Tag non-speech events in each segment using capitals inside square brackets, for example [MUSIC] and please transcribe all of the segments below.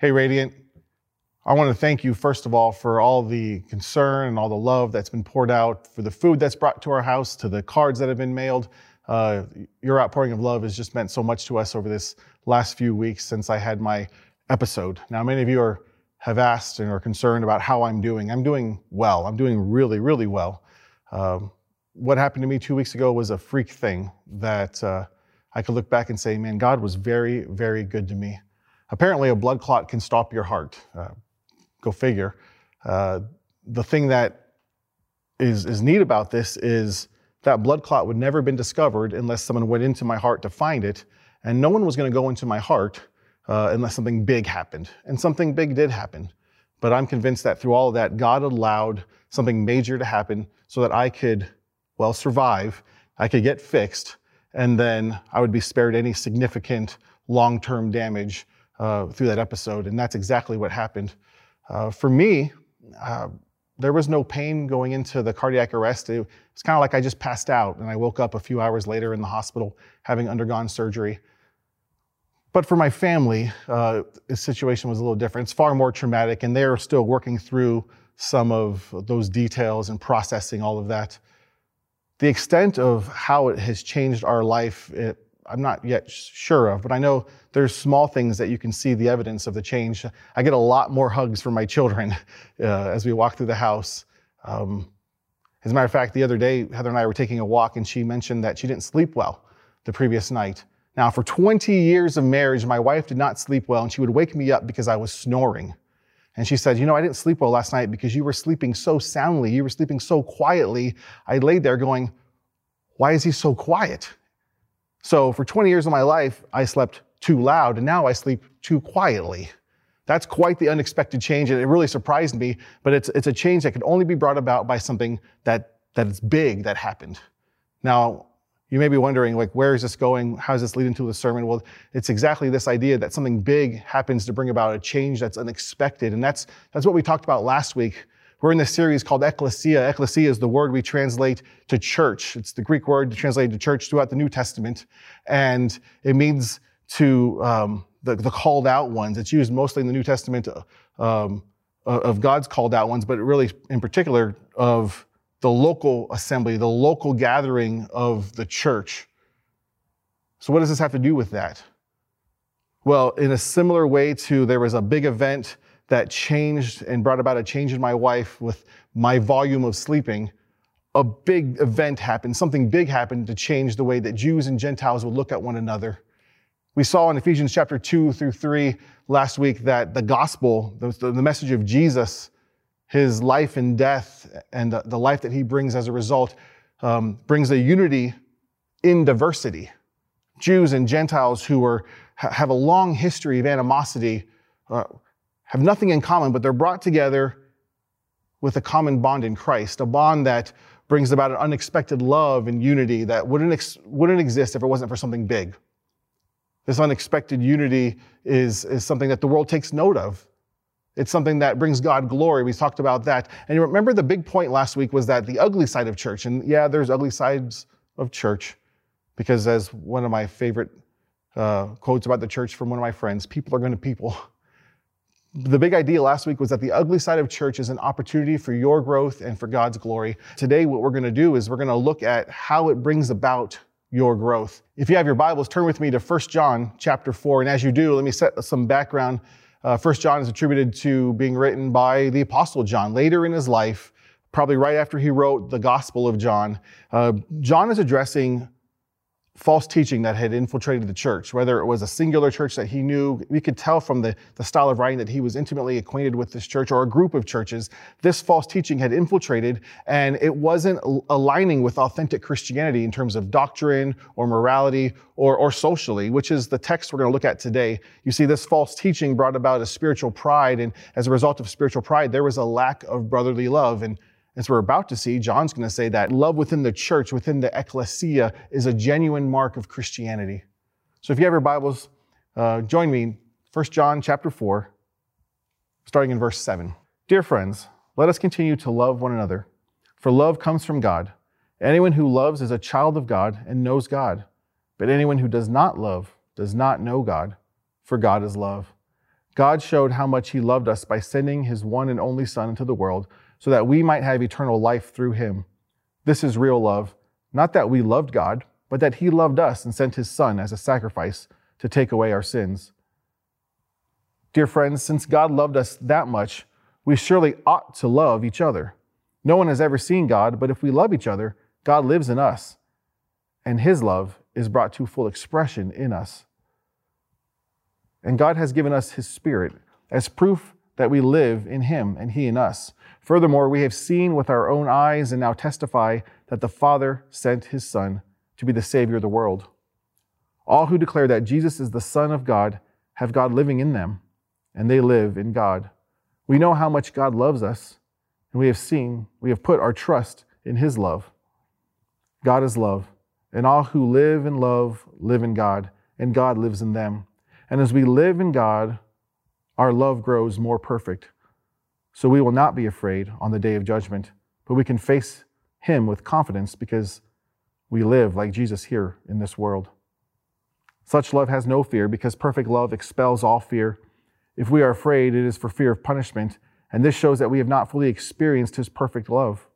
Hey, Radiant. I want to thank you, first of all, for all the concern and all the love that's been poured out, for the food that's brought to our house, to the cards that have been mailed. Uh, your outpouring of love has just meant so much to us over this last few weeks since I had my episode. Now, many of you are, have asked and are concerned about how I'm doing. I'm doing well. I'm doing really, really well. Um, what happened to me two weeks ago was a freak thing that uh, I could look back and say, man, God was very, very good to me. Apparently, a blood clot can stop your heart. Uh, go figure. Uh, the thing that is, is neat about this is that blood clot would never have been discovered unless someone went into my heart to find it. And no one was going to go into my heart uh, unless something big happened. And something big did happen. But I'm convinced that through all of that, God allowed something major to happen so that I could, well, survive, I could get fixed, and then I would be spared any significant long term damage uh, through that episode. And that's exactly what happened. Uh, for me, uh, there was no pain going into the cardiac arrest. It was kind of like I just passed out and I woke up a few hours later in the hospital having undergone surgery. But for my family, uh, the situation was a little different. It's far more traumatic, and they're still working through some of those details and processing all of that. The extent of how it has changed our life, I'm not yet sure of, but I know there's small things that you can see the evidence of the change. I get a lot more hugs from my children [LAUGHS] uh, as we walk through the house. Um, as a matter of fact, the other day, Heather and I were taking a walk, and she mentioned that she didn't sleep well the previous night. Now, for 20 years of marriage, my wife did not sleep well, and she would wake me up because I was snoring. And she said, You know, I didn't sleep well last night because you were sleeping so soundly. You were sleeping so quietly. I laid there going, Why is he so quiet? So for 20 years of my life, I slept too loud, and now I sleep too quietly. That's quite the unexpected change, and it really surprised me. But it's, it's a change that could only be brought about by something that, that is big that happened. Now, you may be wondering, like, where is this going? How is this leading to the sermon? Well, it's exactly this idea that something big happens to bring about a change that's unexpected. And that's, that's what we talked about last week we're in this series called Ekklesia. Ekklesia is the word we translate to church. It's the Greek word translated to church throughout the New Testament. And it means to um, the, the, called out ones. It's used mostly in the New Testament um, of God's called out ones, but really in particular of the local assembly, the local gathering of the church. So, what does this have to do with that? Well, in a similar way to there was a big event that changed and brought about a change in my wife with my volume of sleeping, a big event happened, something big happened to change the way that Jews and Gentiles would look at one another. We saw in Ephesians chapter 2 through 3 last week that the gospel, the, message of Jesus, his life and death, and the, the life that he brings as a result, um, brings a unity in diversity. Jews and Gentiles who are, have a long history of animosity uh, have nothing in common, but they're brought together with a common bond in Christ, a bond that brings about an unexpected love and unity that wouldn't, ex- wouldn't exist if it wasn't for something big. This unexpected unity is, is something that the world takes note of. It's something that brings God glory. We talked about that. And you remember the big point last week was that the ugly side of church, and yeah, there's ugly sides of church, because as one of my favorite uh, quotes about the church from one of my friends, people are going to people. [LAUGHS] The big idea last week was that the ugly side of church is an opportunity for your growth and for God's glory. Today, what we're going to do is we're going to look at how it brings about your growth. If you have your Bibles, turn with me to 1 John chapter 4. And as you do, let me set some background. Uh, 1 John is attributed to being written by the Apostle John later in his life, probably right after he wrote the Gospel of John. Uh, John is addressing false teaching that had infiltrated the church, whether it was a singular church that he knew. We could tell from the, the style of writing that he was intimately acquainted with this church or a group of churches. This false teaching had infiltrated and it wasn't aligning with authentic Christianity in terms of doctrine or morality or, or socially, which is the text we're going to look at today. You see, this false teaching brought about a spiritual pride. And as a result of spiritual pride, there was a lack of brotherly love. And as we're about to see, John's going to say that love within the church, within the ekklesia, is a genuine mark of Christianity. So if you have your Bibles, uh, join me, 1 John chapter 4, starting in verse 7. Dear friends, let us continue to love one another, for love comes from God. Anyone who loves is a child of God and knows God. But anyone who does not love does not know God, for God is love. God showed how much He loved us by sending His one and only Son into the world so that we might have eternal life through Him. This is real love, not that we loved God, but that He loved us and sent His Son as a sacrifice to take away our sins. Dear friends, since God loved us that much, we surely ought to love each other. No one has ever seen God, but if we love each other, God lives in us, and His love is brought to full expression in us. And God has given us His Spirit as proof that we live in Him and He in us. Furthermore, we have seen with our own eyes and now testify that the Father sent His Son to be the Savior of the world. All who declare that Jesus is the Son of God have God living in them, and they live in God. We know how much God loves us, and we have seen, we have put our trust in His love. God is love, and all who live in love live in God, and God lives in them. And as we live in God, our love grows more perfect. So we will not be afraid on the day of judgment, but we can face Him with confidence because we live like Jesus here in this world. Such love has no fear because perfect love expels all fear. If we are afraid, it is for fear of punishment, and this shows that we have not fully experienced His perfect love.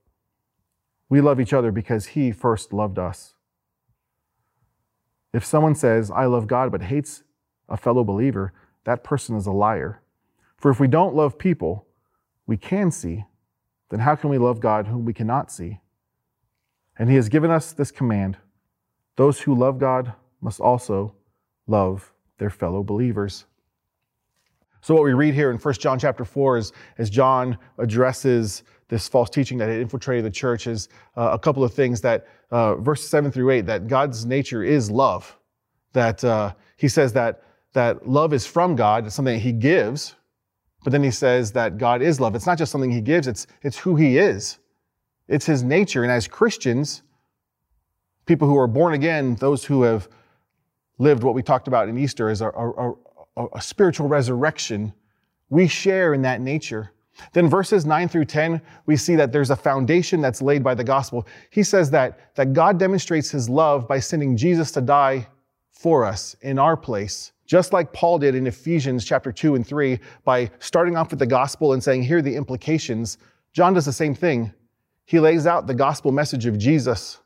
We love each other because He first loved us. If someone says, I love God, but hates a fellow believer, that person is a liar. For if we don't love people we can see, then how can we love God whom we cannot see? And He has given us this command those who love God must also love their fellow believers. So what we read here in 1 John chapter 4 is as John addresses this false teaching that had infiltrated the church is uh, a couple of things that uh, verse 7 through 8 that God's nature is love. That uh, he says that that love is from God, it's something that he gives, but then he says that God is love. It's not just something he gives, it's, it's who he is. It's his nature. And as Christians, people who are born again, those who have lived what we talked about in Easter as a, a, a, a spiritual resurrection, we share in that nature. Then verses 9 through 10, we see that there's a foundation that's laid by the gospel. He says that, that God demonstrates his love by sending Jesus to die for us in our place just like Paul did in Ephesians chapter 2 and 3 by starting off with the gospel and saying, here are the implications. John does the same thing. He lays out the gospel message of Jesus.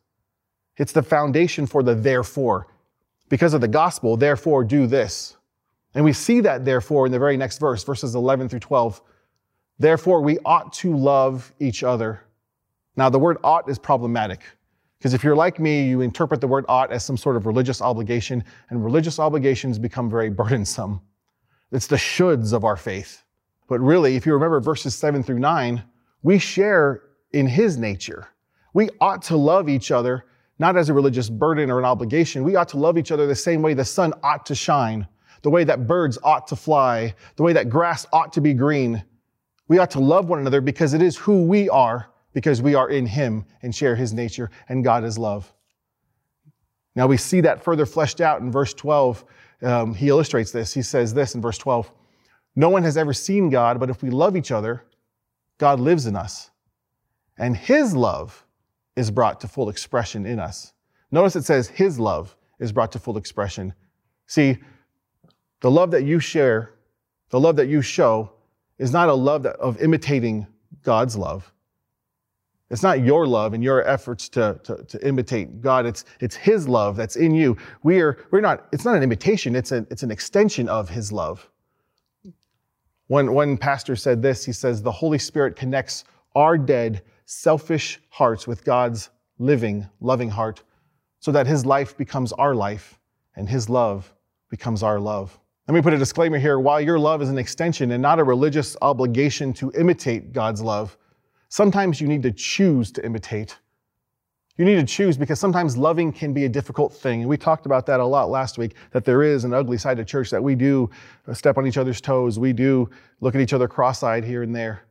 It's the foundation for the therefore. Because of the gospel, therefore do this. And we see that therefore in the very next verse, verses 11 through 12. Therefore, we ought to love each other. Now, the word ought is problematic. Because if you're like me, you interpret the word ought as some sort of religious obligation, and religious obligations become very [LAUGHS] burdensome. It's the shoulds of our faith. But really, if you remember verses seven through nine, we share in his nature. We ought to love each other, not as a religious burden or an obligation. We ought to love each other the same way the sun ought to shine, the way that birds ought to fly, the way that grass ought to be green. We ought to love one another because it is who we are because we are in Him and share His nature, and God is love. Now we see that further fleshed out in verse 12. Um, he illustrates this. He says this in verse 12 No one has ever seen God, but if we love each other, God lives in us. And His love is brought to full expression in us. Notice it says His love is brought to full expression. See, the love that you share, the love that you show, is not a love of imitating God's love. It's not your love and your efforts to, to, to, imitate God. It's, it's His love that's in you. We are, we're not, it's not an imitation, it's, a, it's an extension of His love. One, one pastor said this he says, The Holy Spirit connects our dead, selfish hearts with God's living, loving heart so that His life becomes our life and His love becomes our love. Let me put a disclaimer here. While your love is an extension and not a religious obligation to imitate God's love, Sometimes you need to choose to imitate. You need to choose because sometimes loving can be a difficult thing. And we talked about that a lot last week, that there is an ugly side of church, that we do step on each other's toes. We do look at each other cross-eyed here and there.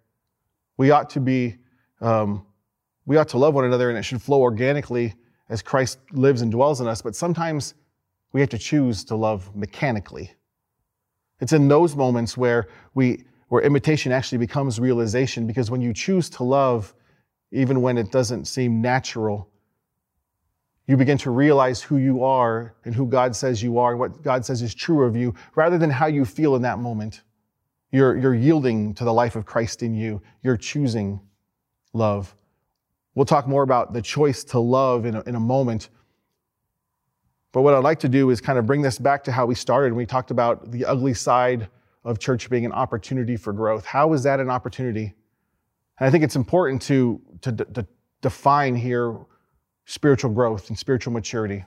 We ought to be, um, we ought to love one another and it should flow organically as Christ lives and dwells in us. But sometimes we have to choose to love mechanically. It's in those moments where we, where imitation actually becomes realization because when you choose to love, even when it doesn't seem natural, you begin to realize who you are and who God says you are and what God says is true of you rather than how you feel in that moment. You're, you're yielding to the life of Christ in you. You're choosing love. We'll talk more about the choice to love in a, in a moment. But what I'd like to do is kind of bring this back to how we started. We talked about the ugly side of church being an opportunity for growth. How is that an opportunity? And I think it's important to, to, to define here spiritual growth and spiritual maturity.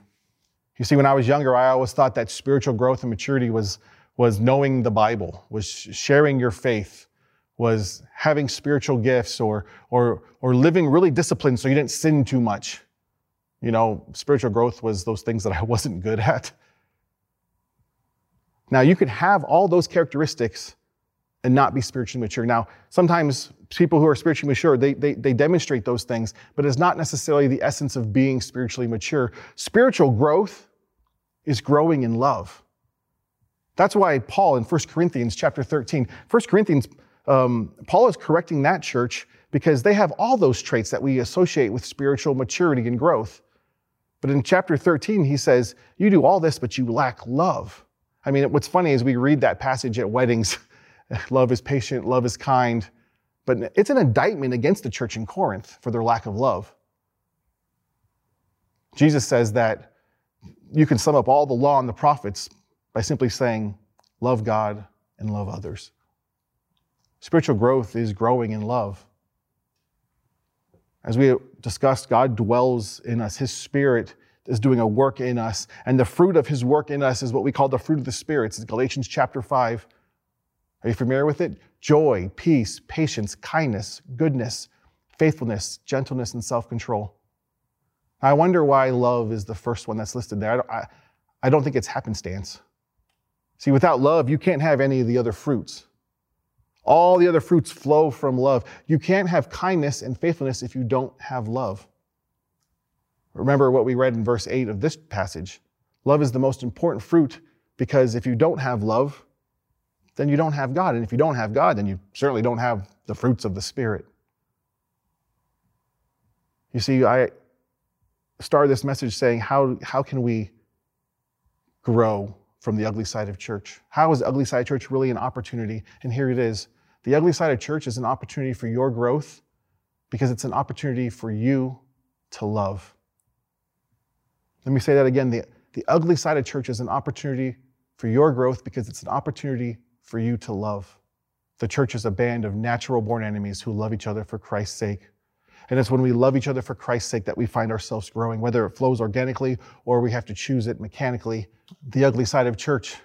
You see, when I was younger, I always thought that spiritual growth and maturity was was knowing the Bible, was sharing your faith, was having spiritual gifts or, or, or living really disciplined so you didn't sin too much. You know, spiritual growth was those things that I [LAUGHS] wasn't good at. Now, you could have all those characteristics and not be spiritually mature. Now, sometimes people who are spiritually mature, they, they, they demonstrate those things, but it's not necessarily the essence of being spiritually mature. Spiritual growth is growing in love. That's why Paul in 1 Corinthians chapter 13, 1 Corinthians, um, Paul is correcting that church because they have all those traits that we associate with spiritual maturity and growth. But in chapter 13, he says, You do all this, but you lack love. I mean, what's funny is we read that passage at weddings [LAUGHS] love is patient, love is kind. But it's an indictment against the church in Corinth for their lack of love. Jesus says that you can sum up all the law and the prophets by simply saying, love God and love others. Spiritual growth is growing in love. As we discussed, God dwells in us. His Spirit is doing a work in us. And the fruit of His work in us is what we call the fruit of the Spirit. It's Galatians chapter 5. Are you familiar with it? Joy, peace, patience, kindness, goodness, faithfulness, gentleness, and self control. I wonder why love is the first one that's listed there. I don't, I, I don't think it's happenstance. See, without love, you can't have any of the other fruits. All the other fruits flow from love. You can't have kindness and faithfulness if you don't have love. Remember what we read in verse 8 of this passage. Love is the most important fruit because if you don't have love, then you don't have God. And if you don't have God, then you certainly don't have the fruits of the Spirit. You see, I started this message saying, how, how can we grow from the ugly side of church. How is ugly side church really an opportunity? And here it is. The ugly side of church is an opportunity for your growth because it's an opportunity for you to love. Let me say that again. The, the ugly side of church is an opportunity for your growth because it's an opportunity for you to love. The church is a band of natural born enemies who love each other for Christ's sake. And it's when we love each other for Christ's sake that we find ourselves growing, whether it flows organically or we have to choose it mechanically. The ugly side of church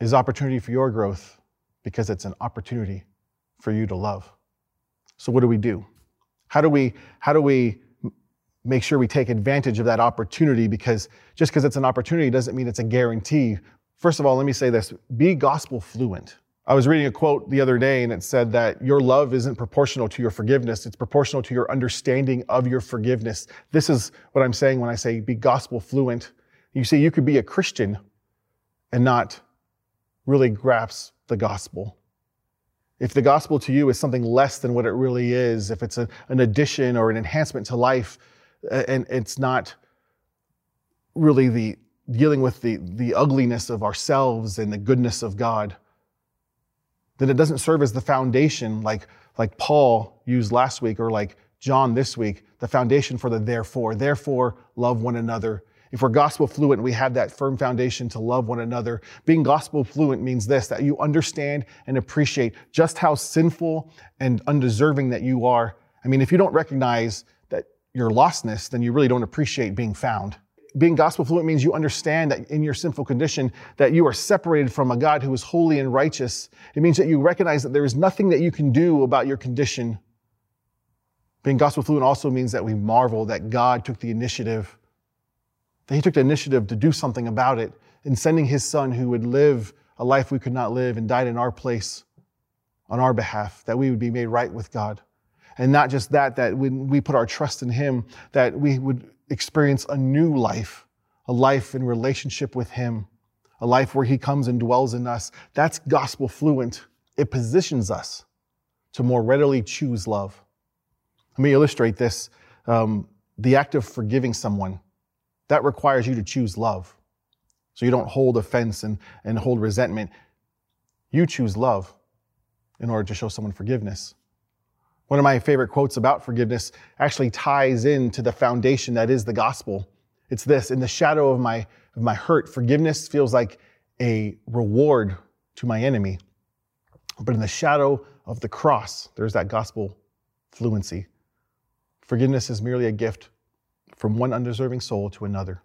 is opportunity for your growth because it's an opportunity for you to love. So what do we do? How do we how do we make sure we take advantage of that opportunity because just because it's an opportunity doesn't mean it's a guarantee. First of all, let me say this, be gospel fluent. I was reading a quote the other day and it said that your love isn't proportional to your forgiveness. It's proportional to your understanding of your forgiveness. This is what I'm saying when I say be gospel fluent. You see, you could be a Christian and not really grasp the gospel. If the gospel to you is something less than what it really is, if it's a, an addition or an enhancement to life, and it's not really the dealing with the, the ugliness of ourselves and the goodness of God, then it doesn't serve as the foundation like, like Paul used last week or like John this week, the foundation for the therefore. Therefore, love one another. If we're gospel fluent, we have that firm foundation to love one another. Being gospel fluent means this that you understand and appreciate just how sinful and undeserving that you are. I mean, if you don't recognize your lostness, then you really don't appreciate being found being gospel fluent means you understand that in your sinful condition that you are separated from a God who is holy and righteous. It means that you recognize that there is nothing that you can do about your condition. Being gospel fluent also means that we marvel that God took the initiative, that he took the initiative to do something about it in sending his son who would live a life we could not live and died in our place on our behalf, that we would be made right with God. And not just that, that when we put our trust in him, that we would experience a new life, a life in relationship with Him, a life where He comes and dwells in us. That's gospel fluent. It positions us to more readily choose love. Let me illustrate this. Um, the act of forgiving someone, that requires you to choose love. So you don't hold offense and, and hold resentment. You choose love in order to show someone forgiveness. One of my favorite quotes about forgiveness actually ties into the foundation that is the gospel. It's this In the shadow of my, of my hurt, forgiveness feels like a reward to my enemy. But in the shadow of the cross, there's that gospel fluency. Forgiveness is merely a gift from one undeserving soul to another.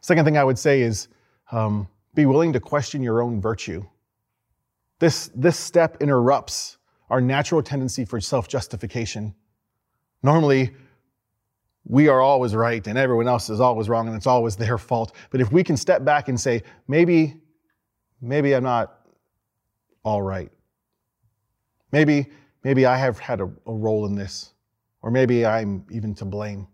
Second thing I would say is um, be willing to question your own virtue. This, this step interrupts our natural tendency for self justification. Normally, we are always right and everyone else is always wrong and it's always their fault. But if we can step back and say, maybe, maybe I'm not all right. Maybe, maybe I have had a, a role in this, or maybe I'm even to blame.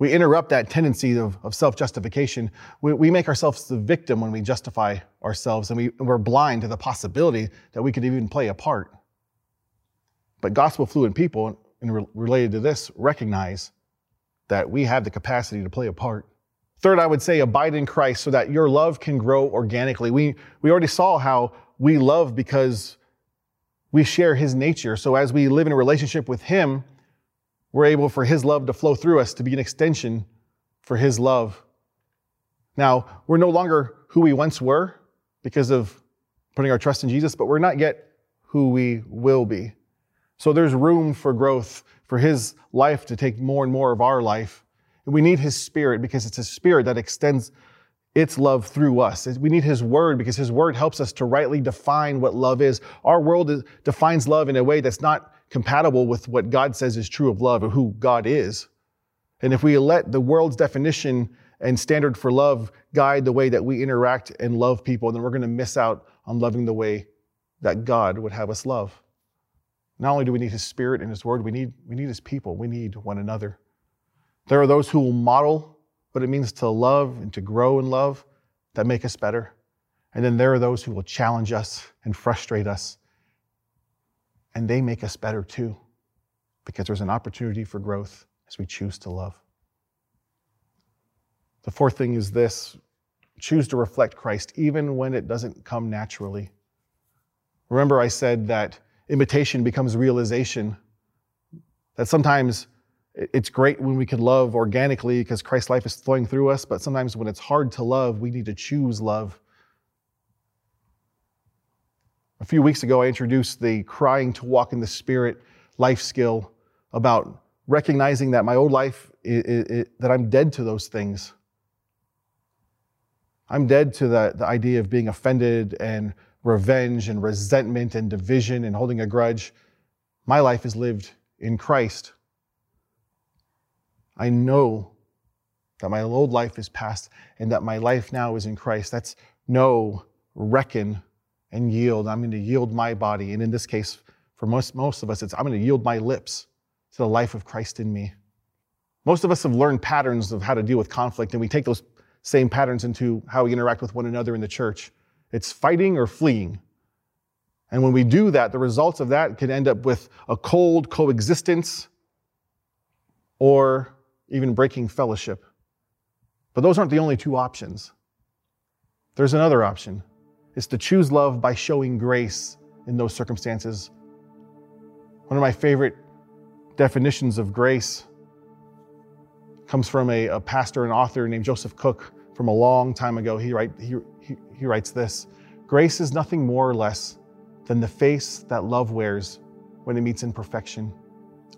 We interrupt that tendency of, of self justification. We, we, make ourselves the victim when we justify ourselves, and, we, we're blind to the possibility that we could even play a part. But gospel fluent people, and re- related to this, recognize that we have the capacity to play a part. Third, I would say abide in Christ so that your love can grow organically. We, we already saw how we love because we share his nature. So as we live in a relationship with him, we're able for his love to flow through us, to be an extension for his love. Now, we're no longer who we once were because of putting our trust in Jesus, but we're not yet who we will be. So there's room for growth, for his life to take more and more of our life. And we need his spirit because it's his spirit that extends its love through us. We need his word because his word helps us to rightly define what love is. Our world is, defines love in a way that's not compatible with what God says is true of love or who God is. And if we let the world's definition and standard for love guide the way that we interact and love people, then we're going to miss out on loving the way that God would have us love. Not only do we need his spirit and his word, we need, we need his people. We need one another. There are those who will model what it means to love and to grow in love that make us better. And then there are those who will challenge us and frustrate us. And they make us better too, because there's an opportunity for growth as we choose to love. The fourth thing is this choose to reflect Christ even when it doesn't come naturally. Remember, I said that imitation becomes realization. That sometimes it's great when we can love organically because Christ's life is flowing through us, but sometimes when it's hard to love, we need to choose love. A few weeks ago, I introduced the crying to walk in the Spirit life skill about recognizing that my old life, that I'm dead to those things. I'm dead to the, the idea of being offended and revenge and resentment and division and holding a grudge. My life is lived in Christ. I know that my old life is past and that my life now is in Christ. That's know reckon, and yield. I'm going to yield my body. And in this case, for most, most of us, it's I'm going to yield my lips to the life of Christ in me. Most of us have learned patterns of how to deal with conflict, and we take those same patterns into how we interact with one another in the church. It's fighting or fleeing. And when we do that, the results of that can end up with a cold coexistence or even breaking fellowship. But those aren't the only two options. There's another option. It's to choose love by showing grace in those circumstances. One of my favorite definitions of grace comes from a, a pastor and author named Joseph Cooke from a long time ago. He, write, he, he, writes this Grace is nothing more or less than the face that love wears when it meets imperfection,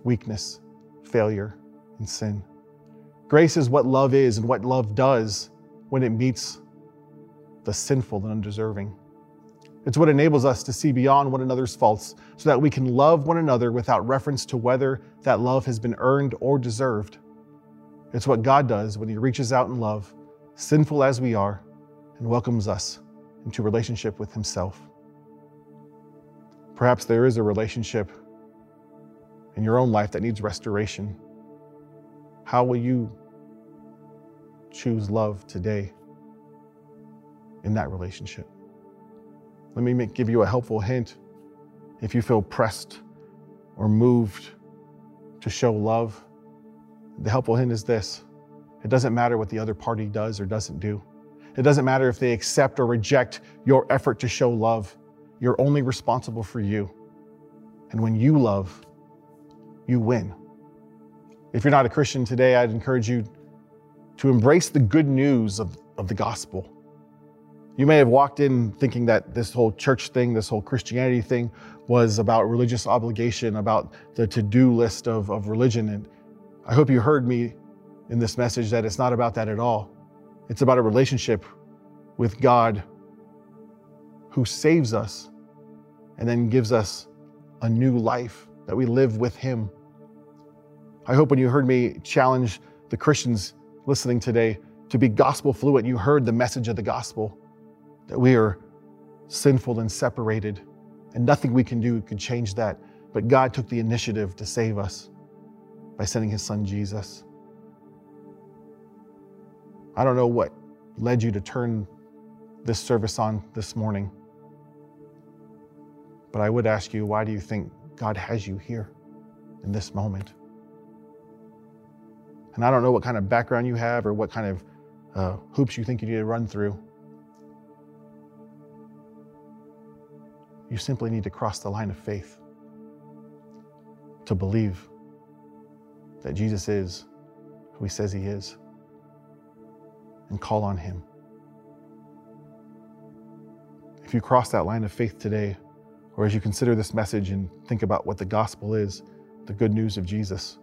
weakness, failure, and sin. Grace is what love is and what love does when it meets the sinful and undeserving. It's what enables us to see beyond one another's faults so that we can love one another without reference to whether that love has been earned or deserved. It's what God does when He reaches out in love, sinful as we are, and welcomes us into relationship with Himself. Perhaps there is a relationship in your own life that needs restoration. How will you choose love today in that relationship? Let me make, give you a helpful hint. If you feel pressed or moved to show love, the helpful hint is this it doesn't matter what the other party does or doesn't do. It doesn't matter if they accept or reject your effort to show love. You're only responsible for you. And when you love, you win. If you're not a Christian today, I'd encourage you to embrace the good news of, of the gospel. You may have walked in thinking that this whole church thing, this whole Christianity thing, was about religious obligation, about the to do list of, of religion. And I hope you heard me in this message that it's not about that at all. It's about a relationship with God who saves us and then gives us a new life that we live with Him. I hope when you heard me challenge the Christians listening today to be gospel fluent, you heard the message of the gospel that we are sinful and separated, and nothing we can do could change that. But God took the initiative to save us by sending His Son Jesus. I don't know what led you to turn this service on this morning, but I would ask you, why do you think God has you here in this moment? And I don't know what kind of background you have or what kind of uh, hoops you think you need to run through. You simply need to cross the line of faith to believe that Jesus is who he says he is and call on him. If you cross that line of faith today, or as you consider this message and think about what the gospel is, the good news of Jesus,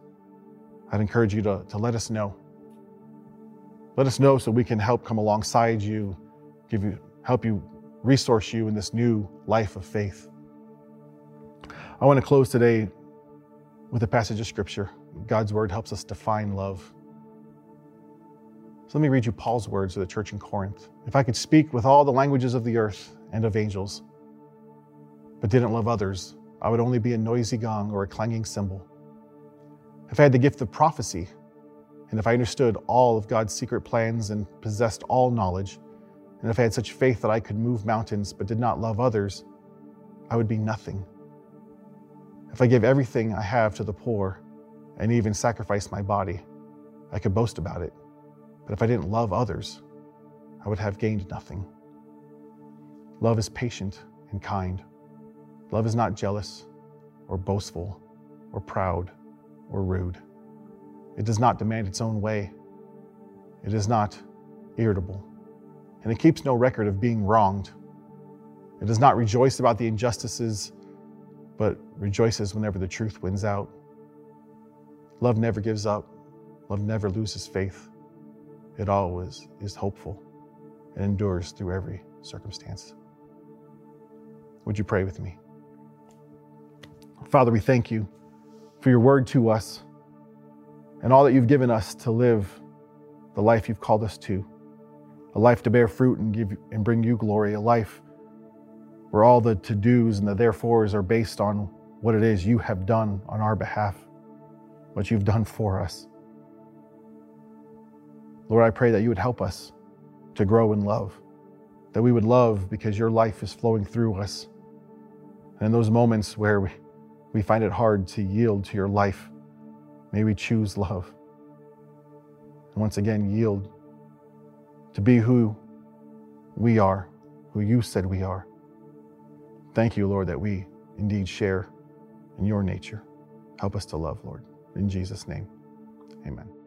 I'd encourage you to, to let us know. Let us know so we can help come alongside you, give you, help you resource you in this new life of faith. I want to close today with a passage of scripture. God's word helps us define love. So let me read you Paul's words to the church in Corinth. If I could speak with all the languages of the earth and of angels, but didn't love others, I would only be a noisy gong or a clanging cymbal. If I had the gift of prophecy, and if I understood all of God's secret plans and possessed all knowledge, and if I had such faith that I could move mountains but did not love others, I would be nothing. If I gave everything I have to the poor and even sacrificed my body, I could boast about it. But if I didn't love others, I would have gained nothing. Love is patient and kind. Love is not jealous or boastful or proud or rude. It does not demand its own way. It is not irritable and it keeps no record of being wronged. It does not rejoice about the injustices, but rejoices whenever the truth wins out. Love never gives up. Love never loses faith. It always is hopeful and endures through every circumstance. Would you pray with me? Father, we thank you for your word to us and all that you've given us to live the life you've called us to a life to bear fruit and give and bring you glory, a life where all the to-dos and the therefores are based on what it is you have done on our behalf, what you've done for us. Lord, I pray that you would help us to grow in love, that we would love because your life is flowing through us. And in those moments where we, we find it hard to yield to your life, may we choose love. And once again, yield to be who we are, who you said we are. Thank you, Lord, that we indeed share in your nature. Help us to love, Lord. In Jesus' name, amen.